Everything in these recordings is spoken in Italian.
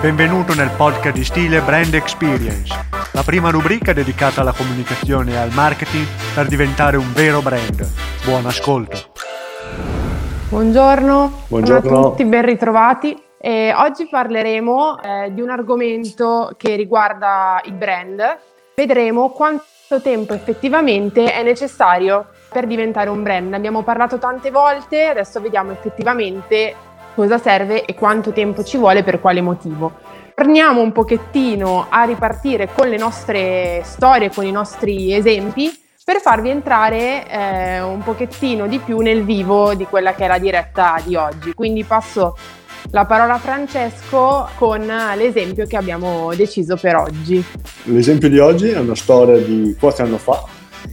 Benvenuto nel podcast di stile Brand Experience, la prima rubrica dedicata alla comunicazione e al marketing per diventare un vero brand. Buon ascolto. Buongiorno, Buongiorno. a tutti, ben ritrovati. E oggi parleremo eh, di un argomento che riguarda il brand. Vedremo quanto tempo effettivamente è necessario per diventare un brand. Ne abbiamo parlato tante volte, adesso vediamo effettivamente cosa serve e quanto tempo ci vuole per quale motivo. Torniamo un pochettino a ripartire con le nostre storie, con i nostri esempi, per farvi entrare eh, un pochettino di più nel vivo di quella che è la diretta di oggi. Quindi passo la parola a Francesco con l'esempio che abbiamo deciso per oggi. L'esempio di oggi è una storia di qualche anno fa,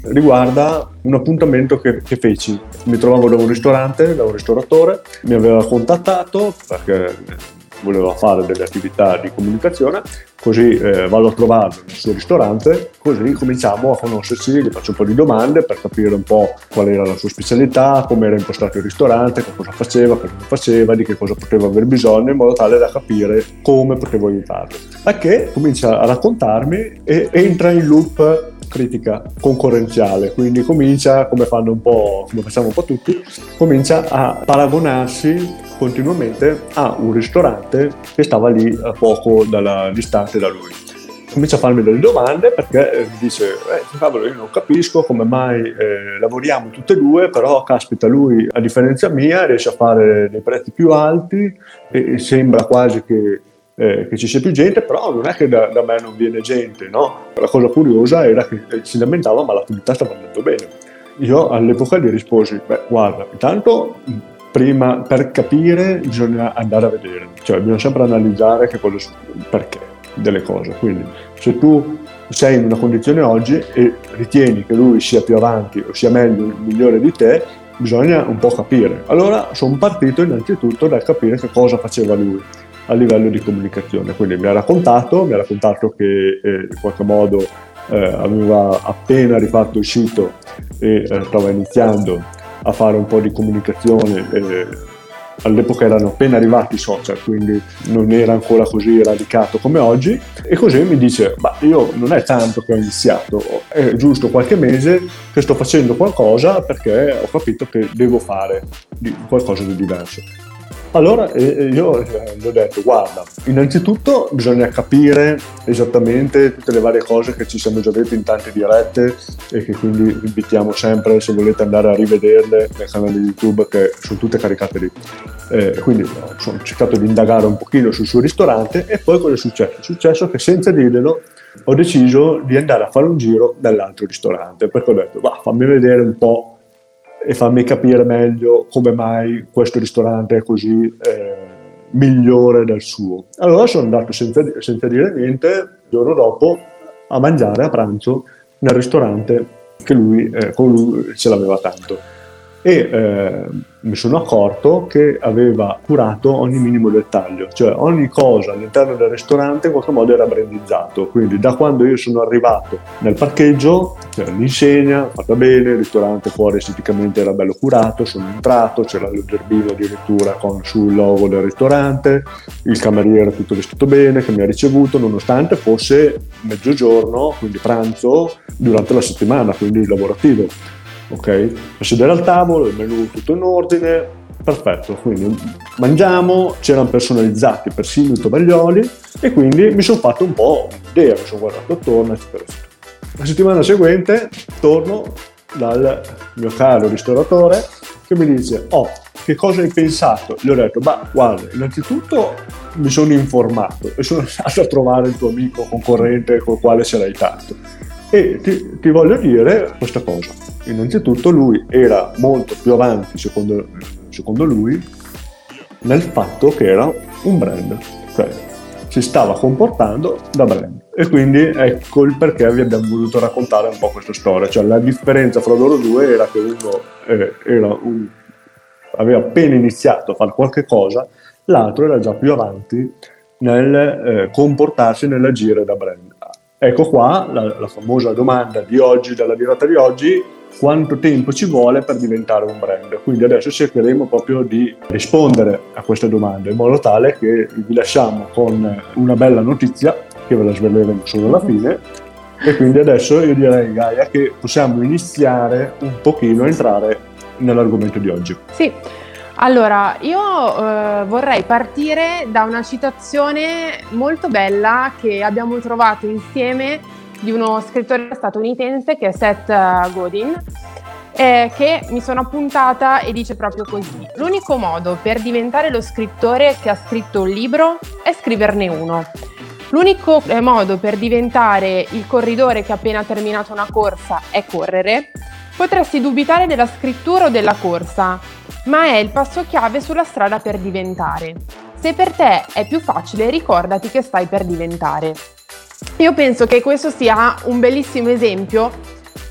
riguarda un appuntamento che, che, feci. Mi trovavo da un ristorante, da un ristoratore, mi aveva contattato perché voleva fare delle attività di comunicazione, così eh, vado a trovarlo nel suo ristorante, così cominciamo a conoscerci, gli faccio un po' di domande per capire un po' qual era la sua specialità, come era impostato il ristorante, cosa faceva, cosa non faceva, di che cosa poteva aver bisogno, in modo tale da capire come potevo aiutarlo. A che comincia a raccontarmi e entra in loop critica concorrenziale, quindi comincia, come fanno un po', come facciamo un po' tutti, comincia a paragonarsi continuamente a un ristorante che stava lì a poco dalla, distante da lui. Comincia a farmi delle domande perché eh, dice, eh, cavolo, io non capisco come mai eh, lavoriamo tutte e due, però caspita lui a differenza mia riesce a fare dei prezzi più alti e sembra quasi che eh, che ci sia più gente, però non è che da, da, me non viene gente, no? La cosa curiosa era che eh, si lamentava ma l'attività stava andando bene. Io all'epoca gli risposi, beh guarda, intanto prima per capire bisogna andare a vedere, cioè bisogna sempre analizzare che cosa, perché delle cose. Quindi se tu sei in una condizione oggi e ritieni che lui sia più avanti o sia meglio, migliore di te, bisogna un po' capire. Allora sono partito innanzitutto dal capire che cosa faceva lui a livello di comunicazione. Quindi mi ha raccontato, mi ha raccontato che eh, in qualche modo eh, aveva appena rifatto il e eh, stava iniziando a fare un po' di comunicazione. All'epoca erano appena arrivati i social, quindi non era ancora così radicato come oggi. E così mi dice: Ma io non è tanto che ho iniziato, è giusto qualche mese che sto facendo qualcosa perché ho capito che devo fare qualcosa di diverso. Allora io gli ho detto, guarda, innanzitutto bisogna capire esattamente tutte le varie cose che ci siamo già detti in tante dirette e che quindi invitiamo sempre se volete andare a rivederle nel canale di YouTube che sono tutte caricate lì. Eh, quindi ho cercato di indagare un pochino sul suo ristorante e poi cosa è successo? È successo che senza dirglielo ho deciso di andare a fare un giro dall'altro ristorante perché ho detto, va, fammi vedere un po' e farmi capire meglio come mai questo ristorante è così eh, migliore del suo. Allora sono andato senza, senza dire niente, il giorno dopo, a mangiare a pranzo nel ristorante che lui, eh, con lui ce l'aveva tanto e eh, mi sono accorto che aveva curato ogni minimo dettaglio, cioè ogni cosa all'interno del ristorante in qualche modo era brandizzato, quindi da quando io sono arrivato nel parcheggio c'era l'insegna fatta bene, il ristorante fuori esteticamente era bello curato, sono entrato, c'era lo zerbino addirittura con sul logo del ristorante, il cameriere tutto vestito bene che mi ha ricevuto nonostante fosse mezzogiorno, quindi pranzo durante la settimana, quindi lavorativo ok? Sedere al tavolo, il menù tutto in ordine, perfetto, quindi mangiamo, c'erano personalizzati persino i tovaglioli e quindi mi sono fatto un po' un'idea, mi sono guardato attorno, eccetera, eccetera. La settimana seguente torno dal mio caro ristoratore che mi dice, oh, che cosa hai pensato? Gli ho detto, ma guarda, innanzitutto mi sono informato e sono andato a trovare il tuo amico concorrente col quale ce l'hai tanto. E ti, ti voglio dire questa cosa innanzitutto lui era molto più avanti, secondo, secondo lui, nel fatto che era un brand, cioè si stava comportando da brand. E quindi ecco il perché vi abbiamo voluto raccontare un po' questa storia. Cioè la differenza fra loro due era che uno eh, un, aveva appena iniziato a fare qualche cosa, l'altro era già più avanti nel eh, comportarsi, nell'agire da brand. Ecco qua la, la famosa domanda di oggi, della diretta di oggi, quanto tempo ci vuole per diventare un brand. Quindi adesso cercheremo proprio di rispondere a queste domande in modo tale che vi lasciamo con una bella notizia che ve la sveleremo solo alla fine. E quindi adesso io direi Gaia che possiamo iniziare un pochino a entrare nell'argomento di oggi. Sì. Allora, io eh, vorrei partire da una citazione molto bella che abbiamo trovato insieme di uno scrittore statunitense che è Seth Godin, eh, che mi sono appuntata e dice proprio così. L'unico modo per diventare lo scrittore che ha scritto un libro è scriverne uno. L'unico eh, modo per diventare il corridore che ha appena terminato una corsa è correre. Potresti dubitare della scrittura o della corsa, ma è il passo chiave sulla strada per diventare. Se per te è più facile, ricordati che stai per diventare. Io penso che questo sia un bellissimo esempio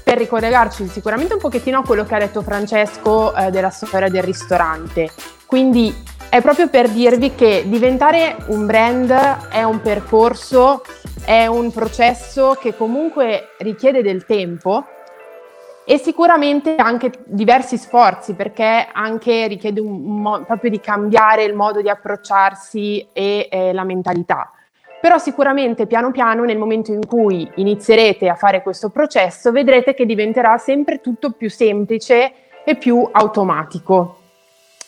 per ricollegarci sicuramente un pochettino a quello che ha detto Francesco eh, della storia del ristorante. Quindi è proprio per dirvi che diventare un brand è un percorso, è un processo che comunque richiede del tempo e sicuramente anche diversi sforzi perché anche richiede un, mo- proprio di cambiare il modo di approcciarsi e eh, la mentalità. Però sicuramente piano piano nel momento in cui inizierete a fare questo processo vedrete che diventerà sempre tutto più semplice e più automatico.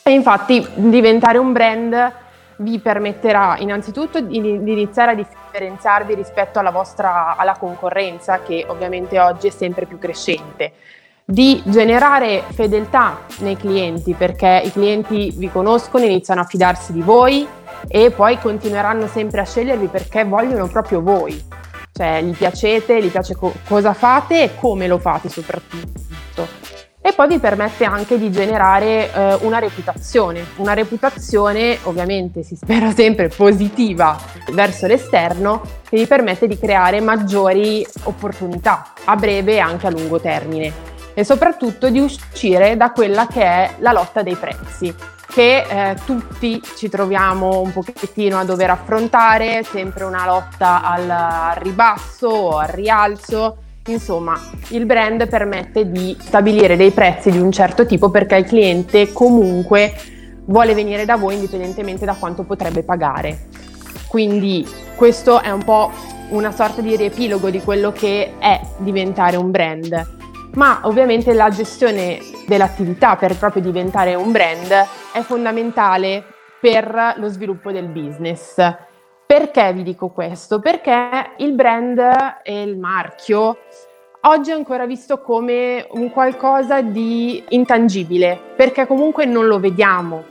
E infatti diventare un brand vi permetterà innanzitutto di, iniziare a differenziarvi rispetto alla vostra alla concorrenza che ovviamente oggi è sempre più crescente di generare fedeltà nei clienti perché i clienti vi conoscono, iniziano a fidarsi di voi e poi continueranno sempre a scegliervi perché vogliono proprio voi. Cioè gli piacete, gli piace co- cosa fate e come lo fate soprattutto. E poi vi permette anche di generare eh, una reputazione, una reputazione ovviamente si spera sempre positiva verso l'esterno che vi permette di creare maggiori opportunità a breve e anche a lungo termine. E soprattutto di uscire da quella che è la lotta dei prezzi che eh, tutti ci troviamo un pochettino a dover affrontare, sempre una lotta al, al ribasso o al rialzo Insomma, il brand permette di stabilire dei prezzi di un certo tipo perché il cliente comunque vuole venire da voi indipendentemente da quanto potrebbe pagare. Quindi questo è un po' una sorta di riepilogo di quello che è diventare un brand. Ma ovviamente la gestione dell'attività per proprio diventare un brand è fondamentale per lo sviluppo del business. Perché vi dico questo? Perché il brand e il marchio oggi è ancora visto come un qualcosa di intangibile, perché comunque non lo vediamo,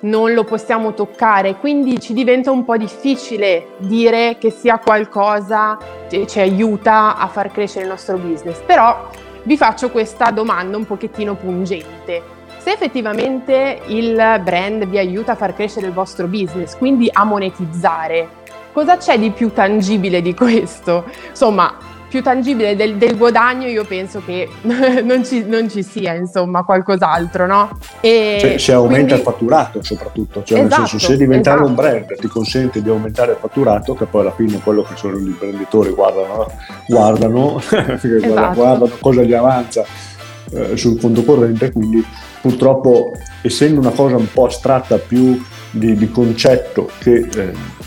non lo possiamo toccare, quindi ci diventa un po' difficile dire che sia qualcosa che ci aiuta a far crescere il nostro business. Però vi faccio questa domanda un pochettino pungente. Se effettivamente il brand vi aiuta a far crescere il vostro business, quindi a monetizzare, Cosa c'è di più tangibile di questo? Insomma, più tangibile del, del guadagno io penso che non ci, non ci, sia insomma qualcos'altro, no? E cioè, se aumenta quindi... il fatturato soprattutto, cioè esatto, nel senso se diventare esatto. un brand ti consente di aumentare il fatturato, che poi alla fine quello che sono gli imprenditori guardano, guardano, esatto. guardano cosa gli avanza eh, sul conto corrente, quindi purtroppo essendo una cosa un po' astratta più di, di concetto che... Eh,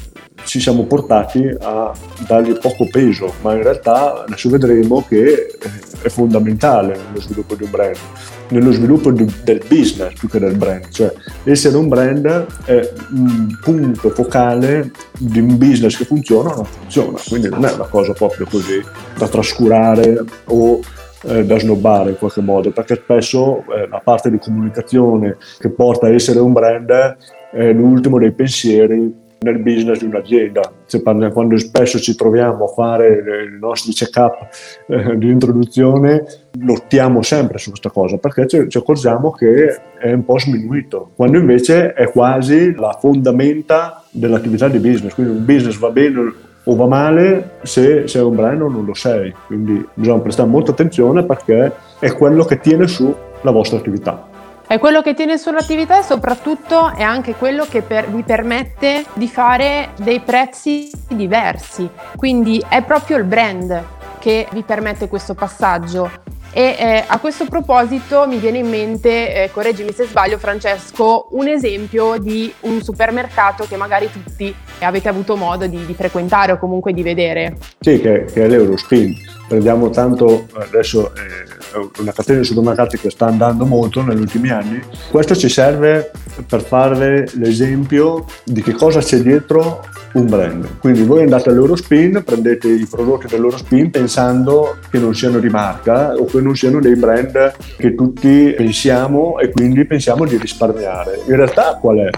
ci siamo portati a dargli poco peso, ma in realtà adesso vedremo che eh, è fondamentale nello sviluppo di un brand, nello sviluppo di, del business più che del brand, cioè essere un brand è un punto focale di un business che funziona o non funziona, quindi non è una cosa proprio così da trascurare o eh, da snobbare in qualche modo, perché spesso eh, la parte di comunicazione che porta a essere un brand è l'ultimo dei pensieri nel business di un'azienda. Parla, quando spesso ci troviamo a fare i nostri check-up eh, di introduzione, lottiamo sempre su questa cosa perché ci, ci, accorgiamo che è un po' sminuito, quando invece è quasi la fondamenta dell'attività di business. Quindi un business va bene o va male se sei un brand o non lo sei. Quindi bisogna prestare molta attenzione perché è quello che tiene su la vostra attività. È quello che tiene sull'attività e soprattutto è anche quello che per, vi permette di fare dei prezzi diversi. Quindi è proprio il brand che vi permette questo passaggio. E eh, a questo proposito mi viene in mente, eh, correggimi se sbaglio Francesco, un esempio di un supermercato che magari tutti avete avuto modo di, di frequentare o comunque di vedere. Sì, che, che è l'Eurospin. Prendiamo tanto, adesso è una catena di supermercati che sta andando molto negli ultimi anni. Questo ci serve per fare l'esempio di che cosa c'è dietro un brand. Quindi voi andate all'Eurospin, prendete i prodotti dell'Eurospin pensando che non siano di marca o che non siano dei brand che tutti pensiamo e quindi pensiamo di risparmiare. In realtà qual è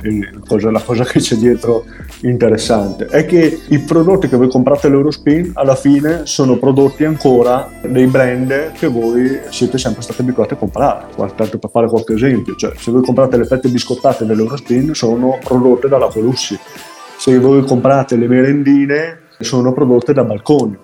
la cosa che c'è dietro interessante? È che i prodotti che voi comprate all'Eurospin alla fine sono prodotti ancora dei brand che voi siete sempre stati abituati a comprare. Tanto per fare qualche esempio, cioè se voi comprate le fette biscottate dell'Eurospin sono prodotte dalla Colussi se voi comprate le merendine sono prodotte da Balconi,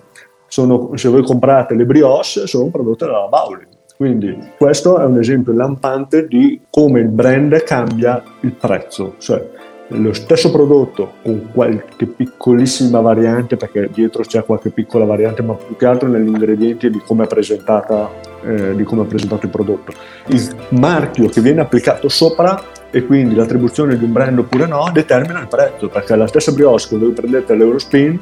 sono, se voi comprate le brioche sono prodotte dalla Bauli. Quindi questo è un esempio lampante di come il brand cambia il prezzo, cioè lo stesso prodotto con qualche piccolissima variante, perché dietro c'è qualche piccola variante, ma più che altro negli ingredienti di come è, presentata, eh, di come è presentato il prodotto. Il marchio che viene applicato sopra e quindi l'attribuzione di un brand oppure no determina il prezzo, perché la stessa brioche che voi prendete all'Eurospin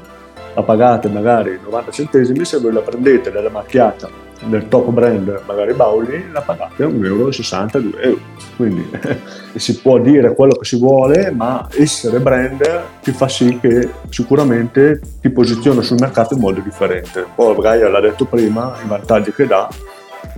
la pagate magari 90 centesimi, se voi la prendete nella macchiata del top brand, magari Bauli, la pagate 1,60 euro, 2 euro. Quindi si può dire quello che si vuole, ma essere brand ti fa sì che sicuramente ti posiziona sul mercato in modo differente. Poi Gaia l'ha detto prima, i vantaggi che dà,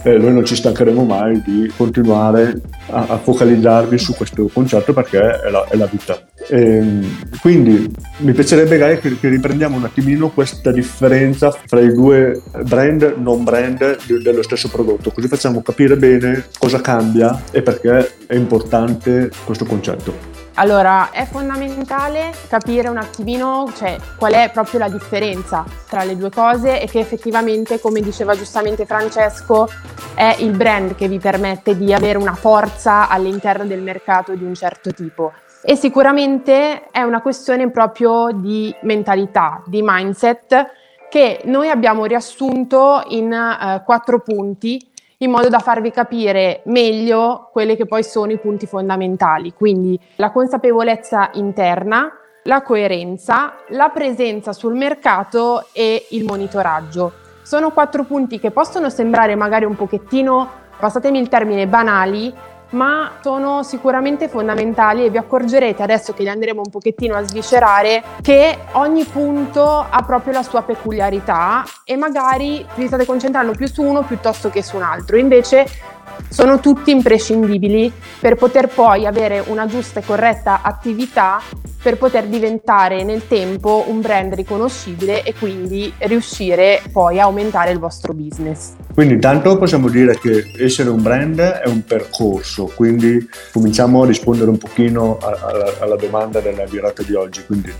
eh, noi non ci stancheremo mai di continuare a, a focalizzarvi su questo concetto perché è la, è la vita. E, ehm, quindi mi piacerebbe Gaia che, che, riprendiamo un attimino questa differenza fra i due brand non brand dello stesso prodotto, così facciamo capire bene cosa cambia e perché è importante questo concetto. Allora, è fondamentale capire un attimino cioè, qual è proprio la differenza tra le due cose e che effettivamente, come diceva giustamente Francesco, è il brand che vi permette di avere una forza all'interno del mercato di un certo tipo. E sicuramente è una questione proprio di mentalità, di mindset, che noi abbiamo riassunto in uh, quattro punti in modo da farvi capire meglio quelli che poi sono i punti fondamentali, quindi la consapevolezza interna, la coerenza, la presenza sul mercato e il monitoraggio. Sono quattro punti che possono sembrare magari un pochettino, passatemi il termine, banali, ma sono sicuramente fondamentali e vi accorgerete adesso che li andremo un pochettino a sviscerare che ogni punto ha proprio la sua peculiarità e magari vi state concentrando più su uno piuttosto che su un altro. Invece sono tutti imprescindibili per poter poi avere una giusta e corretta attività per poter diventare nel tempo un brand riconoscibile e quindi riuscire poi a aumentare il vostro business. Quindi intanto possiamo dire che essere un brand è un percorso, quindi cominciamo a rispondere un pochino alla, alla domanda della virata di oggi, quindi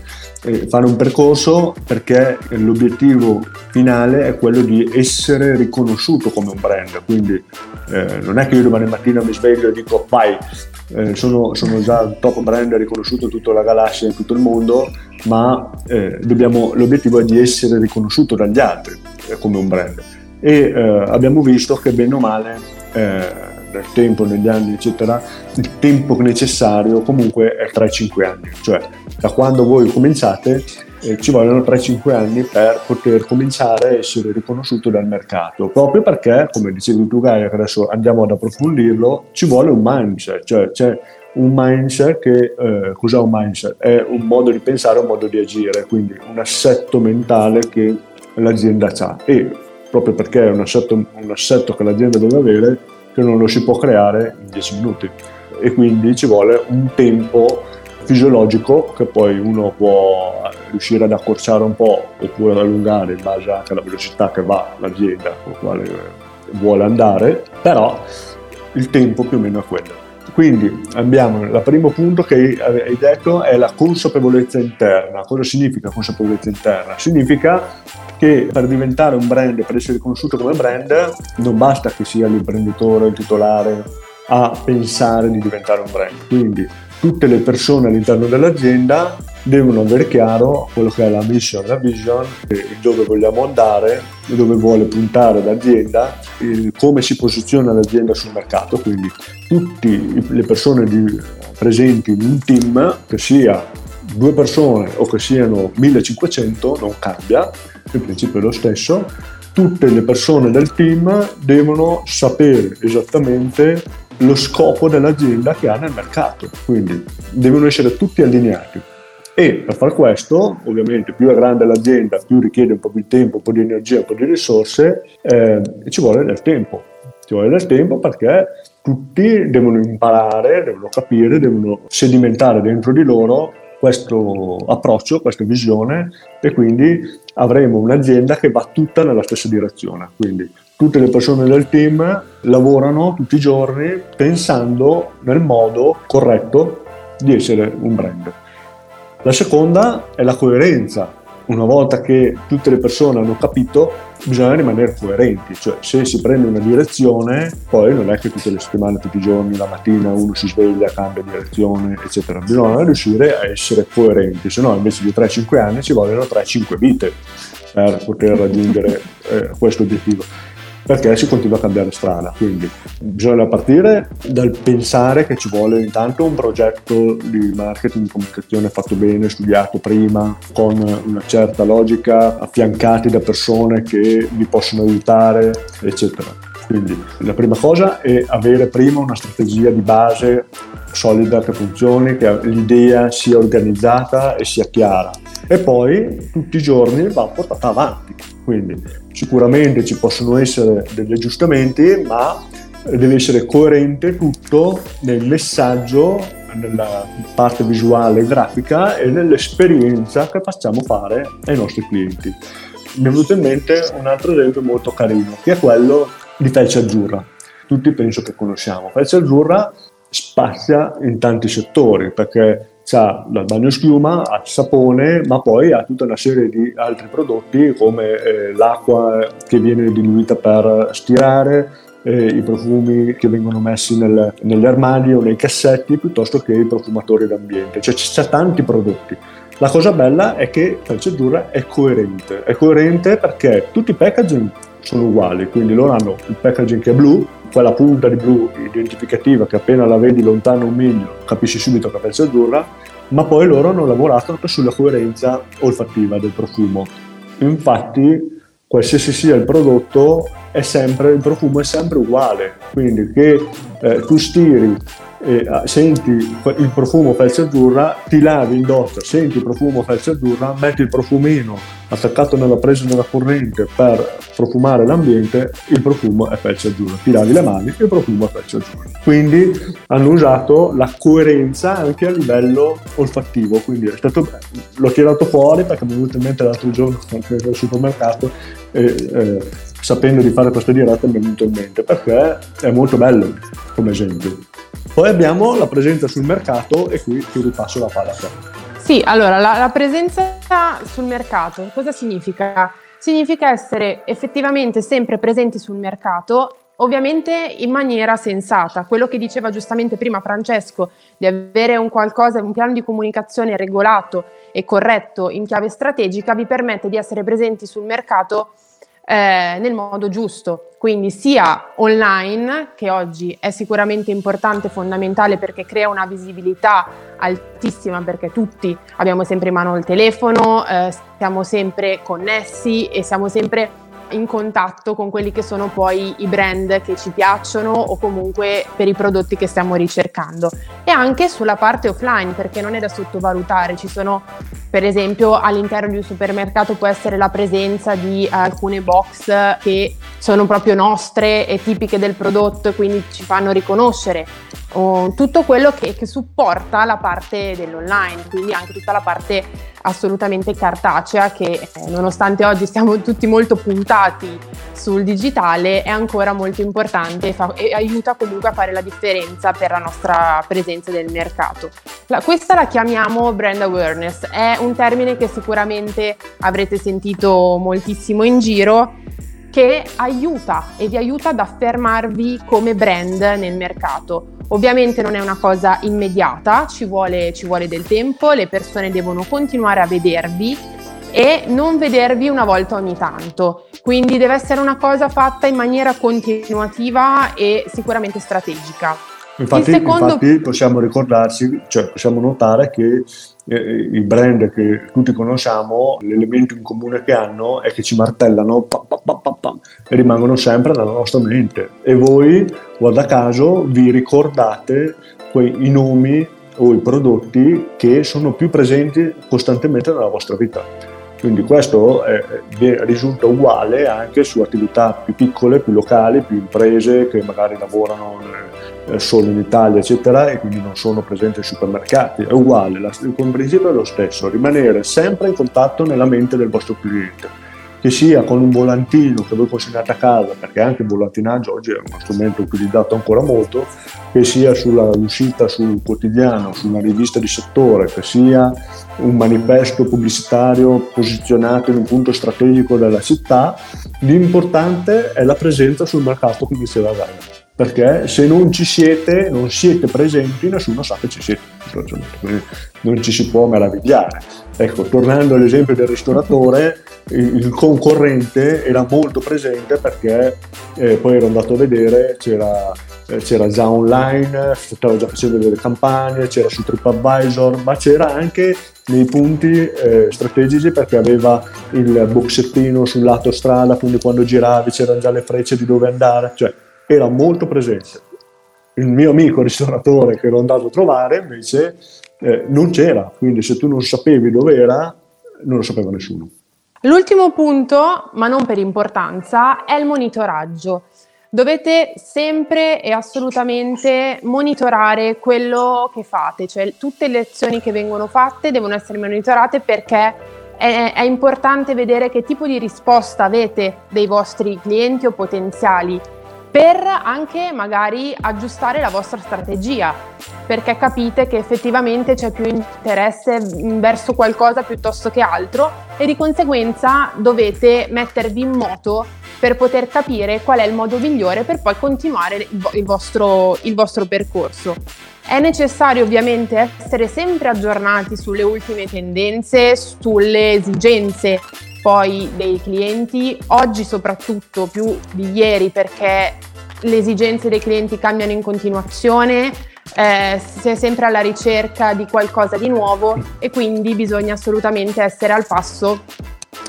fare un percorso perché l'obiettivo finale è quello di essere riconosciuto come un brand, quindi eh, non è che io domani mattina mi sveglio e dico vai, eh, sono, sono, già un top brand riconosciuto in tutta la galassia, in tutto il mondo, ma eh, dobbiamo, l'obiettivo è di essere riconosciuto dagli altri eh, come un brand. E eh, abbiamo visto che bene o male eh, nel tempo, negli anni, eccetera, il tempo necessario comunque è 3-5 anni, cioè da quando voi cominciate eh, ci vogliono 3-5 anni per poter cominciare a essere riconosciuto dal mercato, proprio perché, come dicevi tu Gaia, che adesso andiamo ad approfondirlo, ci vuole un mindset, cioè c'è un mindset che, eh, cos'è un mindset? È un modo di pensare, un modo di agire, quindi un assetto mentale che l'azienda ha. E proprio perché è un assetto, un assetto che l'azienda deve avere che non lo si può creare in 10 minuti e quindi ci vuole un tempo fisiologico che poi uno può riuscire ad accorciare un po' oppure ad allungare in base anche alla velocità che va l'azienda con la quale vuole andare, però il tempo più o meno è quello. Quindi abbiamo il primo punto che hai detto è la consapevolezza interna. Cosa significa consapevolezza interna? Significa che per diventare un brand, per essere riconosciuto come brand, non basta che sia l'imprenditore, il titolare a pensare di diventare un brand. Quindi tutte le persone all'interno dell'azienda devono avere chiaro quello che è la mission, la vision, dove vogliamo andare, dove vuole puntare l'azienda, come si posiziona l'azienda sul mercato, quindi tutte le persone di, presenti in un team, che sia due persone o che siano 1500, non cambia, il principio è lo stesso, tutte le persone del team devono sapere esattamente lo scopo dell'azienda che ha nel mercato, quindi devono essere tutti allineati. E per far questo, ovviamente, più è grande l'azienda, più richiede un po' di tempo, un po' di energia, un po' di risorse, eh, ci vuole del tempo. Ci vuole del tempo perché tutti devono imparare, devono capire, devono sedimentare dentro di loro questo approccio, questa visione e quindi avremo un'azienda che va tutta nella stessa direzione. Quindi tutte le persone del team lavorano tutti i giorni pensando nel modo corretto di essere un brand. La seconda è la coerenza. Una volta che tutte le persone hanno capito, bisogna rimanere coerenti, cioè se si prende una direzione, poi non è che tutte le settimane, tutti i giorni, la mattina uno si sveglia, cambia direzione, eccetera. Bisogna riuscire a essere coerenti, se no invece di 3-5 anni ci vogliono 3-5 vite per poter raggiungere eh, questo obiettivo perché si continua a cambiare strada. Quindi bisogna partire dal pensare che ci vuole intanto un progetto di marketing, di comunicazione fatto bene, studiato prima, con una certa logica, affiancati da persone che vi possono aiutare, eccetera. Quindi la prima cosa è avere prima una strategia di base solida che funzioni, che l'idea sia organizzata e sia chiara e poi tutti i giorni va portata avanti. Quindi sicuramente ci possono essere degli aggiustamenti, ma deve essere coerente tutto nel messaggio, nella parte visuale e grafica e nell'esperienza che facciamo fare ai nostri clienti. Mi è venuto in mente un altro esempio molto carino, che è quello di Felce Azzurra. Tutti penso che conosciamo. Felce Azzurra spazia in tanti settori perché ha dal bagno schiuma al sapone, ma poi ha tutta una serie di altri prodotti come eh, l'acqua che viene diluita per stirare, eh, i profumi che vengono messi nel, negli armadi o nei cassetti, piuttosto che i profumatori d'ambiente. Cioè c'è tanti prodotti. La cosa bella è che Felce Azzurra è coerente. È coerente perché tutti i packaging sono uguali, quindi loro hanno il packaging che è blu, quella punta di blu identificativa che appena la vedi lontano un miglio capisci subito che è pezza azzurra, ma poi loro hanno lavorato anche sulla coerenza olfattiva del profumo. Infatti, qualsiasi sia il prodotto, sempre, il profumo è sempre uguale, quindi che eh, tu stiri e uh, senti il profumo felce azzurra, ti lavi, indossi, senti il profumo felce azzurra, metti il profumino attaccato nella presa della corrente per profumare l'ambiente, il profumo è felce azzurra. Ti lavi le mani, il profumo è felce azzurra. Quindi hanno usato la coerenza anche a livello olfattivo, quindi stato, l'ho tirato fuori perché mi è venuto in mente l'altro giorno anche al supermercato e eh, sapendo di fare questa diretta mi è venuto in mente perché è molto bello come esempio. Poi abbiamo la presenza sul mercato e qui ti ripasso la palla a te. Sì, allora la, la presenza sul mercato cosa significa? Significa essere effettivamente sempre presenti sul mercato ovviamente in maniera sensata. Quello che diceva giustamente prima Francesco, di avere un qualcosa, un piano di comunicazione regolato e corretto in chiave strategica, vi permette di essere presenti sul mercato eh, nel modo giusto, quindi sia online, che oggi è sicuramente importante e fondamentale perché crea una visibilità altissima perché tutti abbiamo sempre in mano il telefono, eh, siamo sempre connessi e siamo sempre in contatto con quelli che sono poi i brand che ci piacciono o comunque per i prodotti che stiamo ricercando. E anche sulla parte offline perché non è da sottovalutare, ci sono per esempio all'interno di un supermercato può essere la presenza di alcune box che sono proprio nostre e tipiche del prodotto quindi ci fanno riconoscere oh, tutto quello che, che supporta la parte dell'online, quindi anche tutta la parte assolutamente cartacea che eh, nonostante oggi siamo tutti molto puntati sul digitale è ancora molto importante e, fa, e aiuta comunque a fare la differenza per la nostra presenza nel mercato. La, questa la chiamiamo brand awareness, è un termine che sicuramente avrete sentito moltissimo in giro che aiuta e vi aiuta ad affermarvi come brand nel mercato. Ovviamente non è una cosa immediata, ci vuole, ci vuole del tempo, le persone devono continuare a vedervi e non vedervi una volta ogni tanto. Quindi deve essere una cosa fatta in maniera continuativa e sicuramente strategica. Infatti, secondo... infatti possiamo ricordarci, cioè possiamo notare che eh, i brand che tutti conosciamo, l'elemento in comune che hanno è che ci martellano pam, pam, pam, e rimangono sempre nella nostra mente. E voi, guarda caso, vi ricordate quei, i nomi o i prodotti che sono più presenti costantemente nella vostra vita. Quindi questo è, risulta uguale anche su attività più piccole, più locali, più imprese che magari lavorano eh, solo in Italia, eccetera, e quindi non sono presenti ai supermercati. È uguale, il principio è lo stesso, rimanere sempre in contatto nella mente del vostro cliente che sia con un volantino che voi consegnate a casa, perché anche il volantinaggio oggi è uno strumento utilizzato ancora molto, che sia sulla uscita sul quotidiano, su una rivista di settore, che sia un manifesto pubblicitario posizionato in un punto strategico della città, l'importante è la presenza sul mercato che diceva Gaia perché se non ci siete, non siete presenti, nessuno sa che ci siete, non ci si può meravigliare. Ecco, tornando all'esempio del ristoratore, il concorrente era molto presente perché eh, poi ero andato a vedere, c'era, eh, c'era già online, stavo già facendo delle campagne, c'era su TripAdvisor, ma c'era anche nei punti eh, strategici perché aveva il boxettino sul lato strada, quindi quando giravi c'erano già le frecce di dove andare, cioè era molto presente. Il mio amico ristoratore che ero andato a trovare invece eh, non c'era, quindi se tu non sapevi dove era, non lo sapeva nessuno. L'ultimo punto, ma non per importanza, è il monitoraggio. Dovete sempre e assolutamente monitorare quello che fate, cioè tutte le azioni che vengono fatte devono essere monitorate perché è, è importante vedere che tipo di risposta avete dei vostri clienti o potenziali per anche magari aggiustare la vostra strategia, perché capite che effettivamente c'è più interesse verso qualcosa piuttosto che altro e di conseguenza dovete mettervi in moto per poter capire qual è il modo migliore per poi continuare il vostro, il vostro percorso. È necessario ovviamente essere sempre aggiornati sulle ultime tendenze, sulle esigenze poi dei clienti, oggi soprattutto più di ieri perché le esigenze dei clienti cambiano in continuazione, eh, si è sempre alla ricerca di qualcosa di nuovo e quindi bisogna assolutamente essere al passo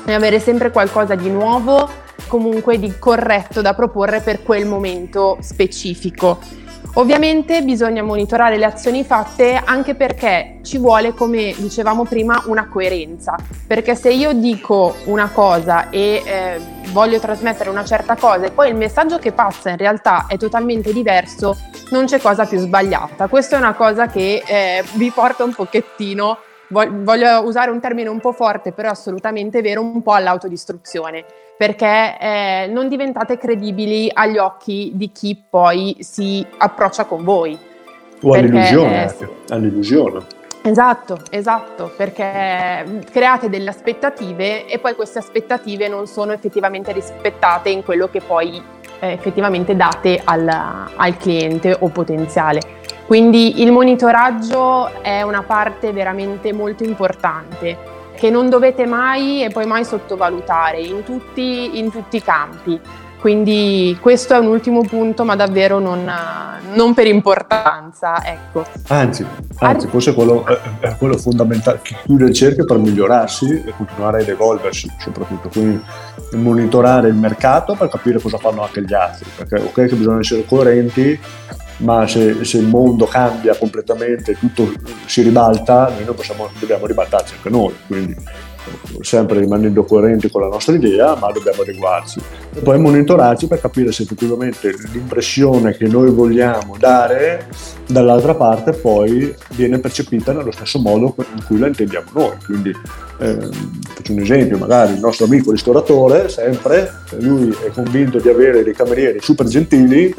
e avere sempre qualcosa di nuovo, comunque di corretto da proporre per quel momento specifico. Ovviamente bisogna monitorare le azioni fatte anche perché ci vuole, come dicevamo prima, una coerenza. Perché se io dico una cosa e eh, voglio trasmettere una certa cosa e poi il messaggio che passa in realtà è totalmente diverso, non c'è cosa più sbagliata. Questa è una cosa che eh, vi porta un pochettino voglio usare un termine un po' forte, però assolutamente vero, un po' all'autodistruzione, perché eh, non diventate credibili agli occhi di chi poi si approccia con voi. O perché, all'illusione, eh, all'illusione. Esatto, esatto, perché create delle aspettative e poi queste aspettative non sono effettivamente rispettate in quello che poi eh, effettivamente date al, al cliente o potenziale. Quindi il monitoraggio è una parte veramente molto importante che non dovete mai e poi mai sottovalutare in tutti, in tutti i campi. Quindi questo è un ultimo punto, ma davvero non, non per importanza. Ecco. Anzi, anzi forse quello, è quello fondamentale, chiudere il cerchio per migliorarsi e continuare ad evolversi soprattutto. Quindi monitorare il mercato per capire cosa fanno anche gli altri, perché ok che bisogna essere coerenti, ma se, se, il mondo cambia completamente, tutto si ribalta, noi possiamo, dobbiamo ribaltarci anche noi, quindi sempre rimanendo coerenti con la nostra idea, ma dobbiamo adeguarci. E poi monitorarci per capire se effettivamente l'impressione che noi vogliamo dare dall'altra parte poi viene percepita nello stesso modo in cui la intendiamo noi. Quindi eh, faccio un esempio, magari il nostro amico ristoratore, sempre, lui è convinto di avere dei camerieri super gentili,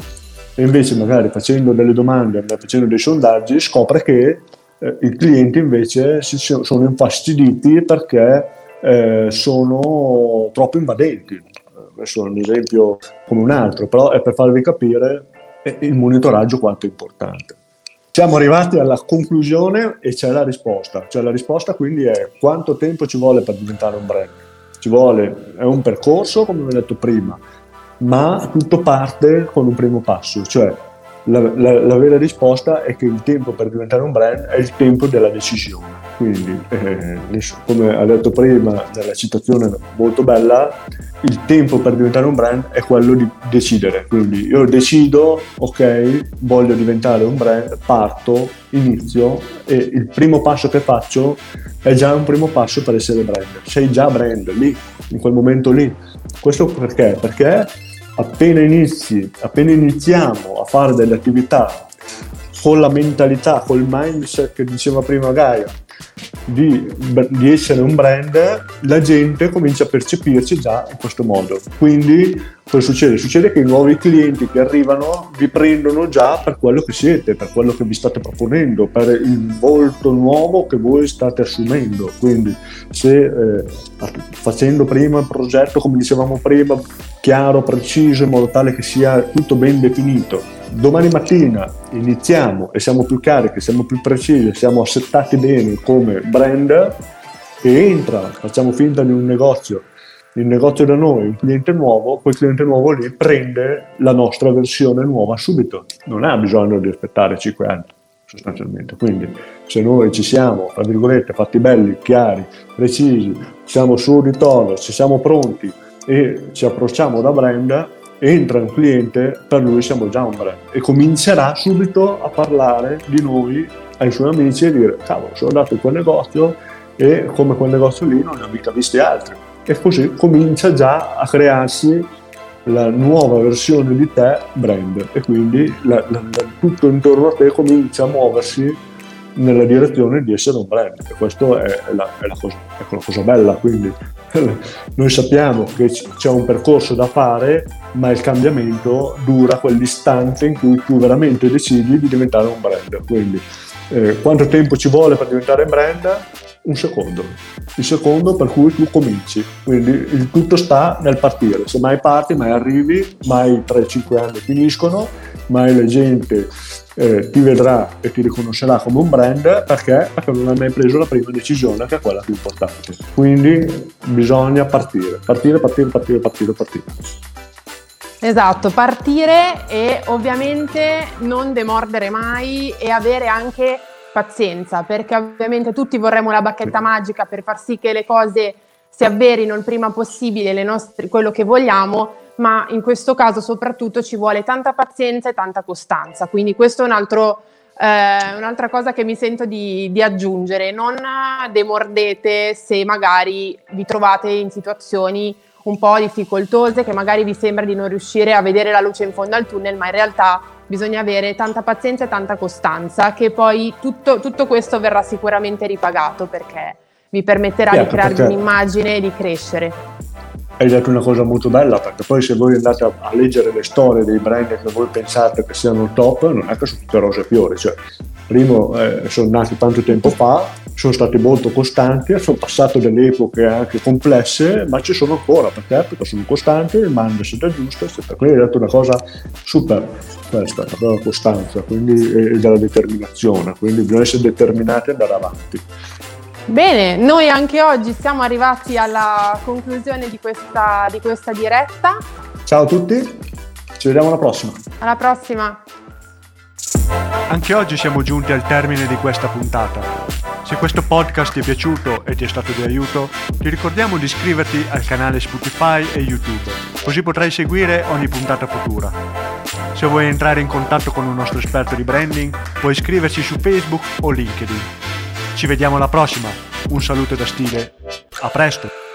e invece magari facendo delle domande, facendo dei sondaggi, scopre che eh, i clienti invece si sono infastiditi perché eh, sono troppo invadenti. adesso è un esempio come un altro, però è per farvi capire il monitoraggio quanto è importante. Siamo arrivati alla conclusione e c'è la risposta. Cioè la risposta quindi è quanto tempo ci vuole per diventare un brand. Ci vuole, è un percorso come vi ho detto prima, ma tutto parte con un primo passo, cioè la, la, la, vera risposta è che il tempo per diventare un brand è il tempo della decisione. Quindi, eh, come ha detto prima nella citazione molto bella, il tempo per diventare un brand è quello di decidere. Quindi io decido, ok, voglio diventare un brand, parto, inizio e il primo passo che faccio è già un primo passo per essere brand. Sei già brand lì, in quel momento lì. Questo perché? Perché appena inizi, appena iniziamo a fare delle attività con la mentalità, col mindset che diceva prima Gaia, di, di, essere un brand, la gente comincia a percepirci già in questo modo. Quindi cosa succede? Succede che i nuovi clienti che arrivano vi prendono già per quello che siete, per quello che vi state proponendo, per il volto nuovo che voi state assumendo. Quindi se eh, facendo prima il progetto, come dicevamo prima, chiaro, preciso, in modo tale che sia tutto ben definito, domani mattina iniziamo e siamo più carichi, siamo più precisi, siamo assettati bene come brand e entra, facciamo finta di un negozio, il negozio da noi, un cliente nuovo, quel cliente nuovo lì prende la nostra versione nuova subito, non ha bisogno di aspettare 5 anni sostanzialmente. Quindi se noi ci siamo, tra virgolette, fatti belli, chiari, precisi, siamo su di tono, ci siamo pronti e ci approcciamo da brand, entra un cliente, per lui siamo già un brand. E comincerà subito a parlare di noi ai suoi amici e dire cavolo sono andato in quel negozio e come quel negozio lì non ne ho mica visti altri e così comincia già a crearsi la nuova versione di te brand e quindi la, la, tutto intorno a te comincia a muoversi nella direzione di essere un brand e questa è, è, la, è, cosa, è la cosa bella quindi noi sappiamo che c'è un percorso da fare, ma il cambiamento dura quell'istante in cui tu veramente decidi di diventare un brand. Quindi, eh, quanto tempo ci vuole per diventare brand? Un secondo. Il secondo per cui tu cominci. Quindi il tutto sta nel partire. Se mai parti, mai arrivi, mai 3-5 anni finiscono, mai la gente eh, ti vedrà e ti riconoscerà come un brand perché? perché non hai mai preso la prima decisione che è quella più importante. Quindi bisogna partire, partire, partire, partire, partire, partire. Esatto, partire e ovviamente non demordere mai e avere anche pazienza, perché ovviamente tutti vorremmo la bacchetta magica per far sì che le cose si avverino il prima possibile, nostre, quello che vogliamo, ma in questo caso soprattutto ci vuole tanta pazienza e tanta costanza. Quindi questo è un altro, eh, un'altra cosa che mi sento di, di, aggiungere. Non demordete se magari vi trovate in situazioni un po' difficoltose, che magari vi sembra di non riuscire a vedere la luce in fondo al tunnel, ma in realtà bisogna avere tanta pazienza e tanta costanza, che poi tutto, tutto questo verrà sicuramente ripagato perché vi permetterà yeah, di crearvi un'immagine e di crescere. Hai detto una cosa molto bella perché poi se voi andate a, a, leggere le storie dei brand che voi pensate che siano top non è che sono tutte rose e fiori cioè, primo eh, sono nati tanto tempo fa sono stati molto costanti sono passate delle epoche anche complesse ma ci sono ancora perché, perché sono costanti il mindset è giusto eccetera. quindi hai detto una cosa super questa la costanza quindi, e, e della determinazione quindi bisogna essere determinati ad andare avanti Bene, noi anche oggi siamo arrivati alla conclusione di questa, di questa diretta. Ciao a tutti, ci vediamo alla prossima. Alla prossima. Anche oggi siamo giunti al termine di questa puntata. Se questo podcast ti è piaciuto e ti è stato di aiuto, ti ricordiamo di iscriverti al canale Spotify e YouTube, così potrai seguire ogni puntata futura. Se vuoi entrare in contatto con un nostro esperto di branding, puoi iscriverci su Facebook o LinkedIn. Ci vediamo alla prossima. Un saluto da stile. A presto.